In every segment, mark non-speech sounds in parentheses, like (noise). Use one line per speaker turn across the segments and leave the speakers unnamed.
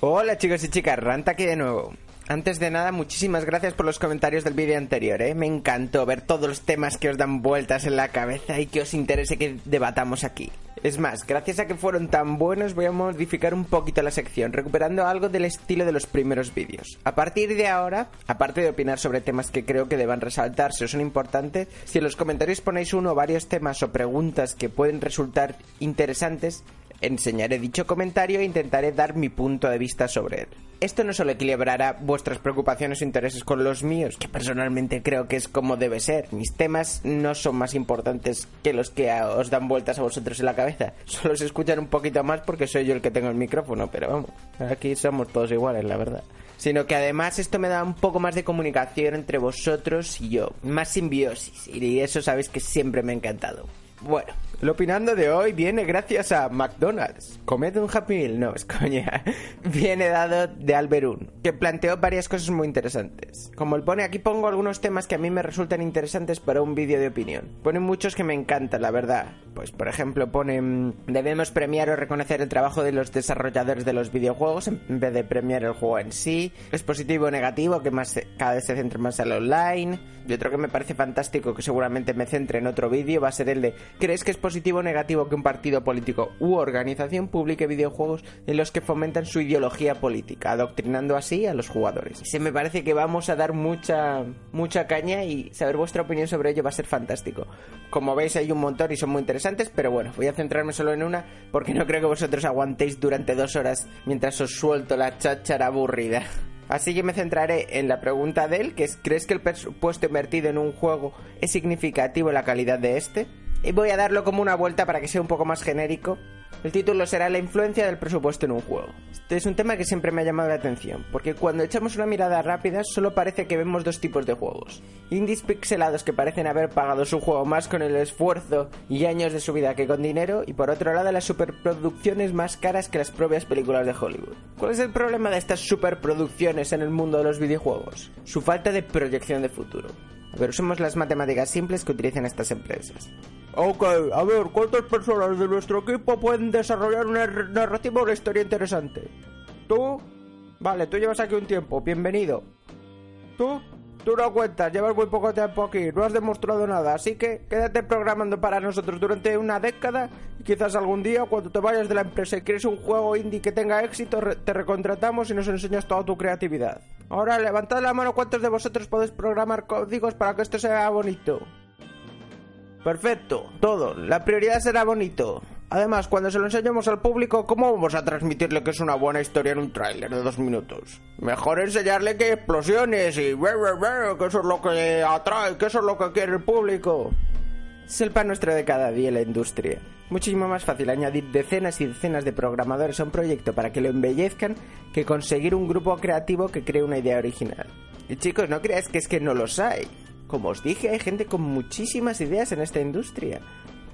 Hola chicos y chicas, Ranta aquí de nuevo. Antes de nada, muchísimas gracias por los comentarios del vídeo anterior, ¿eh? Me encantó ver todos los temas que os dan vueltas en la cabeza y que os interese que debatamos aquí. Es más, gracias a que fueron tan buenos voy a modificar un poquito la sección, recuperando algo del estilo de los primeros vídeos. A partir de ahora, aparte de opinar sobre temas que creo que deban resaltarse o son importantes, si en los comentarios ponéis uno o varios temas o preguntas que pueden resultar interesantes, enseñaré dicho comentario e intentaré dar mi punto de vista sobre él. Esto no solo equilibrará vuestras preocupaciones o intereses con los míos, que personalmente creo que es como debe ser. Mis temas no son más importantes que los que os dan vueltas a vosotros en la cabeza. Solo se escuchan un poquito más porque soy yo el que tengo el micrófono, pero vamos, aquí somos todos iguales, la verdad. Sino que además esto me da un poco más de comunicación entre vosotros y yo, más simbiosis, y eso sabéis que siempre me ha encantado. Bueno, lo opinando de hoy viene gracias a McDonald's. Comed un Happy Meal, no, es coña. (laughs) Viene dado de Alberún, que planteó varias cosas muy interesantes. Como él pone, aquí pongo algunos temas que a mí me resultan interesantes para un vídeo de opinión. Pone muchos que me encantan, la verdad. Pues, por ejemplo, pone, mm, debemos premiar o reconocer el trabajo de los desarrolladores de los videojuegos en vez de premiar el juego en sí. Es positivo o negativo, que más cada vez se centre más al online. Y otro que me parece fantástico, que seguramente me centre en otro vídeo, va a ser el de, ¿crees que es positivo o negativo que un partido político u organización publique videojuegos en los que fomentan su ideología política, adoctrinando así a los jugadores? Se me parece que vamos a dar mucha, mucha caña y saber vuestra opinión sobre ello va a ser fantástico. Como veis hay un montón y son muy interesantes, pero bueno, voy a centrarme solo en una porque no creo que vosotros aguantéis durante dos horas mientras os suelto la cháchara aburrida. Así que me centraré en la pregunta de él, que es ¿crees que el presupuesto invertido en un juego es significativo en la calidad de este? Y voy a darlo como una vuelta para que sea un poco más genérico. El título será La influencia del presupuesto en un juego. Este es un tema que siempre me ha llamado la atención, porque cuando echamos una mirada rápida solo parece que vemos dos tipos de juegos. Indies pixelados que parecen haber pagado su juego más con el esfuerzo y años de su vida que con dinero, y por otro lado las superproducciones más caras que las propias películas de Hollywood. ¿Cuál es el problema de estas superproducciones en el mundo de los videojuegos? Su falta de proyección de futuro. A ver, usemos las matemáticas simples que utilizan estas empresas. Ok, a ver, ¿cuántas personas de nuestro equipo pueden desarrollar una narrativa o una historia interesante? ¿Tú? Vale, tú llevas aquí un tiempo, bienvenido. ¿Tú? Tú no cuentas, llevas muy poco tiempo aquí, no has demostrado nada, así que quédate programando para nosotros durante una década y quizás algún día cuando te vayas de la empresa y quieres un juego indie que tenga éxito, te recontratamos y nos enseñas toda tu creatividad. Ahora levantad la mano cuántos de vosotros podéis programar códigos para que esto sea bonito. Perfecto, todo. La prioridad será bonito. Además, cuando se lo enseñemos al público, ¿cómo vamos a transmitirle que es una buena historia en un tráiler de dos minutos? Mejor enseñarle que explosiones y... que eso es lo que atrae, que eso es lo que quiere el público. Es el pan nuestro de cada día en la industria. Muchísimo más fácil añadir decenas y decenas de programadores a un proyecto para que lo embellezcan que conseguir un grupo creativo que cree una idea original. Y chicos, no creáis que es que no los hay. Como os dije, hay gente con muchísimas ideas en esta industria.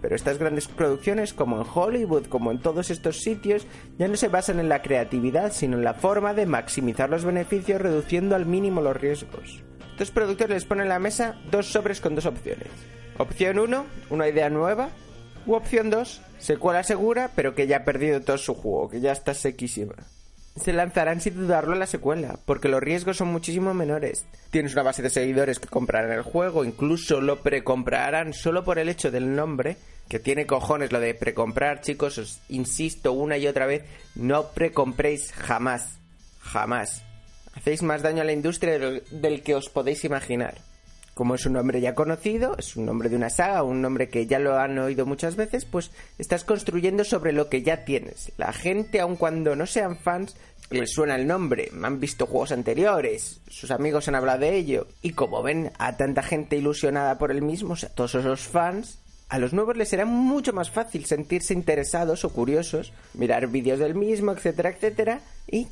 Pero estas grandes producciones, como en Hollywood, como en todos estos sitios, ya no se basan en la creatividad, sino en la forma de maximizar los beneficios reduciendo al mínimo los riesgos. Estos productores les ponen en la mesa dos sobres con dos opciones. Opción 1, una idea nueva. U opción 2, secuela segura, pero que ya ha perdido todo su juego, que ya está sequísima se lanzarán sin dudarlo en la secuela, porque los riesgos son muchísimo menores. Tienes una base de seguidores que comprarán el juego, incluso lo precomprarán solo por el hecho del nombre, que tiene cojones lo de precomprar, chicos, os insisto una y otra vez, no precompréis jamás, jamás. Hacéis más daño a la industria del que os podéis imaginar. Como es un nombre ya conocido, es un nombre de una saga, un nombre que ya lo han oído muchas veces, pues estás construyendo sobre lo que ya tienes. La gente, aun cuando no sean fans, les suena el nombre, han visto juegos anteriores, sus amigos han hablado de ello, y como ven a tanta gente ilusionada por el mismo, o sea, todos esos fans, a los nuevos les será mucho más fácil sentirse interesados o curiosos, mirar vídeos del mismo, etcétera, etcétera, y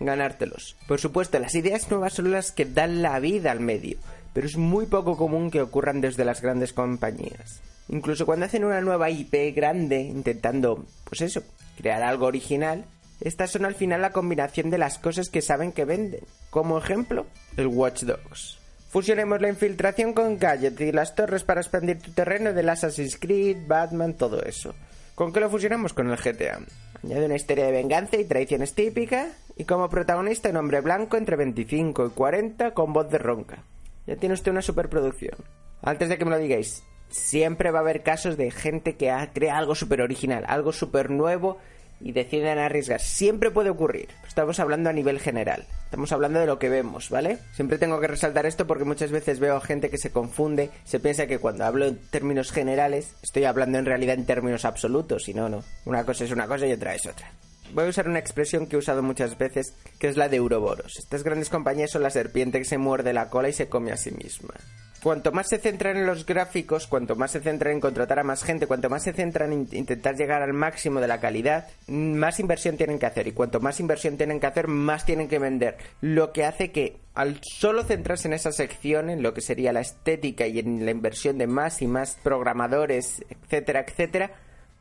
ganártelos. Por supuesto, las ideas nuevas son las que dan la vida al medio, pero es muy poco común que ocurran desde las grandes compañías. Incluso cuando hacen una nueva IP grande, intentando, pues eso, crear algo original, estas son al final la combinación de las cosas que saben que venden. Como ejemplo, el Watch Dogs. Fusionemos la infiltración con Gadget y las torres para expandir tu terreno del Assassin's Creed, Batman, todo eso. ¿Con qué lo fusionamos? Con el GTA. Añade una historia de venganza y traiciones típica y como protagonista un hombre blanco entre 25 y 40 con voz de ronca. Ya tiene usted una superproducción. Antes de que me lo digáis, siempre va a haber casos de gente que crea algo súper original, algo súper nuevo y deciden arriesgar. Siempre puede ocurrir. Estamos hablando a nivel general. Estamos hablando de lo que vemos, ¿vale? Siempre tengo que resaltar esto porque muchas veces veo a gente que se confunde, se piensa que cuando hablo en términos generales estoy hablando en realidad en términos absolutos y no, no. Una cosa es una cosa y otra es otra. Voy a usar una expresión que he usado muchas veces, que es la de Uroboros. Estas grandes compañías son la serpiente que se muerde la cola y se come a sí misma cuanto más se centran en los gráficos, cuanto más se centran en contratar a más gente, cuanto más se centran en intentar llegar al máximo de la calidad, más inversión tienen que hacer. Y cuanto más inversión tienen que hacer, más tienen que vender. Lo que hace que al solo centrarse en esa sección, en lo que sería la estética y en la inversión de más y más programadores, etcétera, etcétera,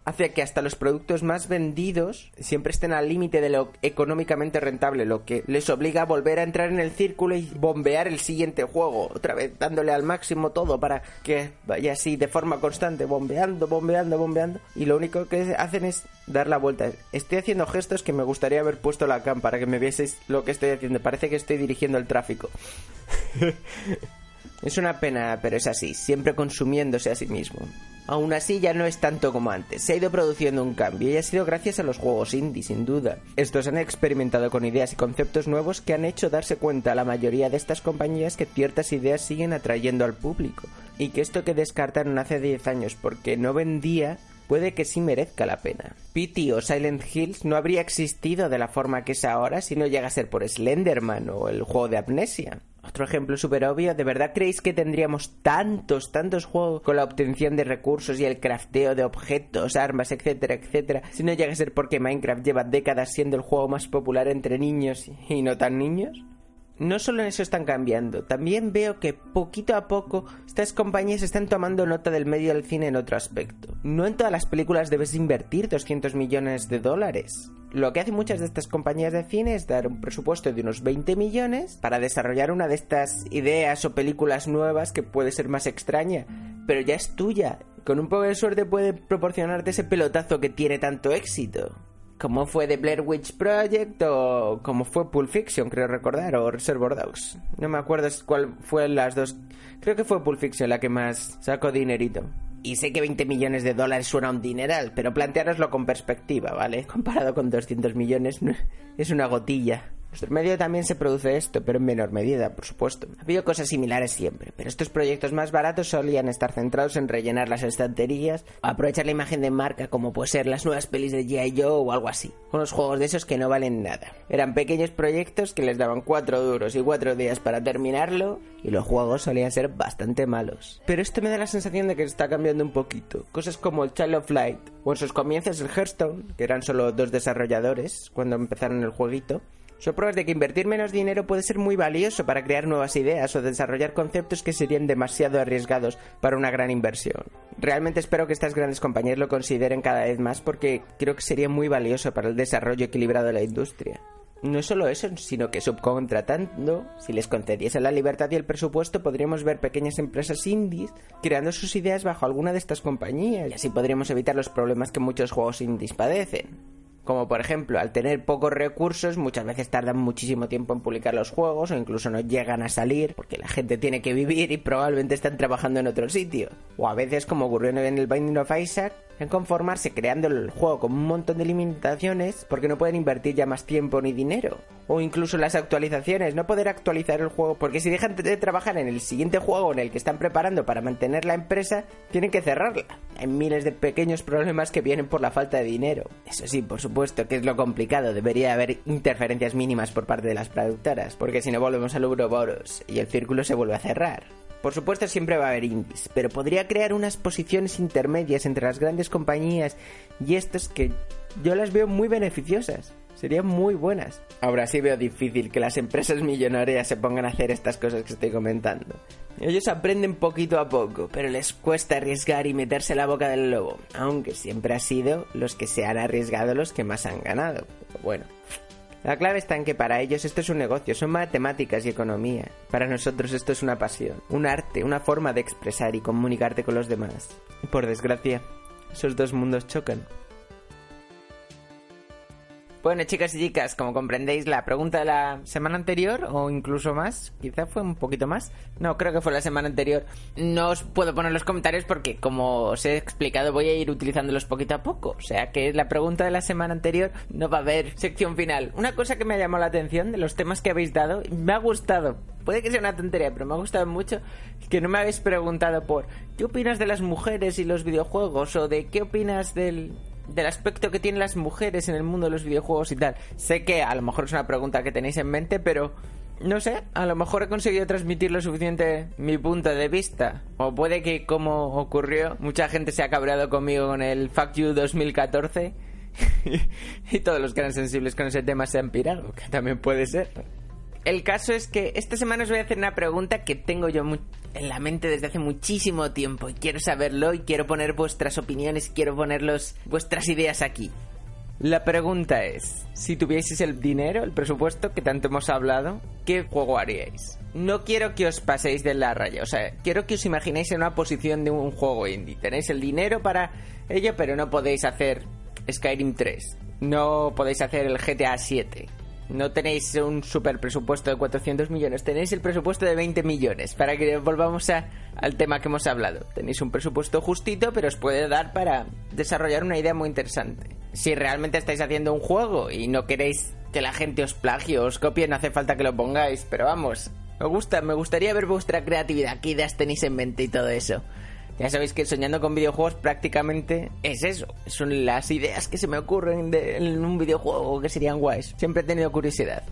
hace que hasta los productos más vendidos siempre estén al límite de lo económicamente rentable, lo que les obliga a volver a entrar en el círculo y bombear el siguiente juego, otra vez dándole al máximo todo para que vaya así de forma constante, bombeando, bombeando, bombeando, y lo único que hacen es dar la vuelta. Estoy haciendo gestos que me gustaría haber puesto la cam para que me vieseis lo que estoy haciendo. Parece que estoy dirigiendo el tráfico. (laughs) es una pena, pero es así, siempre consumiéndose a sí mismo. Aún así ya no es tanto como antes, se ha ido produciendo un cambio y ha sido gracias a los juegos indie, sin duda. Estos han experimentado con ideas y conceptos nuevos que han hecho darse cuenta a la mayoría de estas compañías que ciertas ideas siguen atrayendo al público y que esto que descartaron hace 10 años porque no vendía puede que sí merezca la pena. Pity o Silent Hills no habría existido de la forma que es ahora si no llega a ser por Slenderman o el juego de Amnesia. Otro ejemplo súper obvio, ¿de verdad creéis que tendríamos tantos, tantos juegos con la obtención de recursos y el crafteo de objetos, armas, etcétera, etcétera, si no llega a ser porque Minecraft lleva décadas siendo el juego más popular entre niños y no tan niños? No solo en eso están cambiando, también veo que poquito a poco estas compañías están tomando nota del medio del cine en otro aspecto. No en todas las películas debes invertir 200 millones de dólares. Lo que hacen muchas de estas compañías de cine es dar un presupuesto de unos 20 millones para desarrollar una de estas ideas o películas nuevas que puede ser más extraña, pero ya es tuya. Con un poco de suerte puede proporcionarte ese pelotazo que tiene tanto éxito como fue The Blair Witch Project o como fue Pulp Fiction, creo recordar, o Reservoir Dogs. No me acuerdo cuál fue las dos. Creo que fue Pulp Fiction la que más sacó dinerito. Y sé que 20 millones de dólares suena un dineral, pero planteároslo con perspectiva, ¿vale? (laughs) Comparado con 200 millones (laughs) es una gotilla nuestro medio también se produce esto, pero en menor medida, por supuesto. Ha habido cosas similares siempre, pero estos proyectos más baratos solían estar centrados en rellenar las estanterías o aprovechar la imagen de marca como puede ser las nuevas pelis de G.I. Joe o algo así. Unos juegos de esos que no valen nada. Eran pequeños proyectos que les daban cuatro duros y cuatro días para terminarlo y los juegos solían ser bastante malos. Pero esto me da la sensación de que está cambiando un poquito. Cosas como el Child of Light o en sus comienzos el Hearthstone, que eran solo dos desarrolladores cuando empezaron el jueguito, son pruebas de que invertir menos dinero puede ser muy valioso para crear nuevas ideas o desarrollar conceptos que serían demasiado arriesgados para una gran inversión. Realmente espero que estas grandes compañías lo consideren cada vez más porque creo que sería muy valioso para el desarrollo equilibrado de la industria. No solo eso, sino que subcontratando, si les concediese la libertad y el presupuesto, podríamos ver pequeñas empresas indies creando sus ideas bajo alguna de estas compañías y así podríamos evitar los problemas que muchos juegos indies padecen. Como por ejemplo al tener pocos recursos muchas veces tardan muchísimo tiempo en publicar los juegos o incluso no llegan a salir porque la gente tiene que vivir y probablemente están trabajando en otro sitio. O a veces como ocurrió en el Binding of Isaac, en conformarse creando el juego con un montón de limitaciones porque no pueden invertir ya más tiempo ni dinero. O incluso las actualizaciones, no poder actualizar el juego porque si dejan de trabajar en el siguiente juego en el que están preparando para mantener la empresa, tienen que cerrarla. Hay miles de pequeños problemas que vienen por la falta de dinero. Eso sí, por supuesto que es lo complicado, debería haber interferencias mínimas por parte de las productoras, porque si no volvemos al Uroboros y el círculo se vuelve a cerrar. Por supuesto siempre va a haber indies, pero podría crear unas posiciones intermedias entre las grandes compañías y estas que yo las veo muy beneficiosas. Serían muy buenas. Ahora sí veo difícil que las empresas millonarias se pongan a hacer estas cosas que estoy comentando. Ellos aprenden poquito a poco, pero les cuesta arriesgar y meterse la boca del lobo, aunque siempre ha sido los que se han arriesgado los que más han ganado. bueno, la clave está en que para ellos esto es un negocio, son matemáticas y economía. Para nosotros esto es una pasión, un arte, una forma de expresar y comunicarte con los demás. Por desgracia, esos dos mundos chocan. Bueno, chicas y chicas, como comprendéis, la pregunta de la semana anterior, o incluso más, quizá fue un poquito más. No, creo que fue la semana anterior. No os puedo poner los comentarios porque, como os he explicado, voy a ir utilizándolos poquito a poco. O sea que la pregunta de la semana anterior no va a haber sección final. Una cosa que me ha llamado la atención de los temas que habéis dado, me ha gustado. Puede que sea una tontería, pero me ha gustado mucho que no me habéis preguntado por ¿qué opinas de las mujeres y los videojuegos? o de ¿qué opinas del del aspecto que tienen las mujeres en el mundo de los videojuegos y tal. Sé que a lo mejor es una pregunta que tenéis en mente, pero no sé, a lo mejor he conseguido transmitir lo suficiente mi punto de vista. O puede que, como ocurrió, mucha gente se ha cabreado conmigo con el Fuck You 2014 (laughs) y todos los que eran sensibles con ese tema se han pirado, que también puede ser. El caso es que esta semana os voy a hacer una pregunta que tengo yo en la mente desde hace muchísimo tiempo y quiero saberlo y quiero poner vuestras opiniones, quiero ponerlos vuestras ideas aquí. La pregunta es, si tuvieseis el dinero, el presupuesto que tanto hemos hablado, ¿qué juego haríais? No quiero que os paséis de la raya, o sea, quiero que os imaginéis en una posición de un juego indie. Tenéis el dinero para ello, pero no podéis hacer Skyrim 3, no podéis hacer el GTA 7, no tenéis un super presupuesto de 400 millones, tenéis el presupuesto de 20 millones. Para que volvamos al tema que hemos hablado. Tenéis un presupuesto justito, pero os puede dar para desarrollar una idea muy interesante. Si realmente estáis haciendo un juego y no queréis que la gente os plagie o os copie, no hace falta que lo pongáis. Pero vamos, me gusta, me gustaría ver vuestra creatividad, qué ideas tenéis en mente y todo eso. Ya sabéis que soñando con videojuegos prácticamente es eso. Son las ideas que se me ocurren en un videojuego que serían guays. Siempre he tenido curiosidad.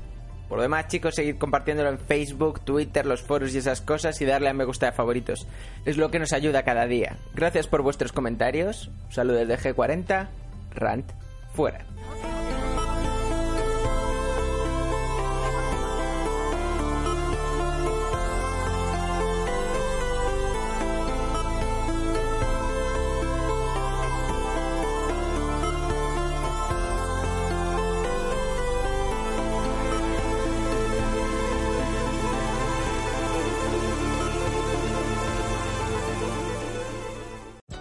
Por lo demás, chicos, seguid compartiéndolo en Facebook, Twitter, los foros y esas cosas y darle a me gusta de favoritos. Es lo que nos ayuda cada día. Gracias por vuestros comentarios. Saludos de G40. Rant fuera.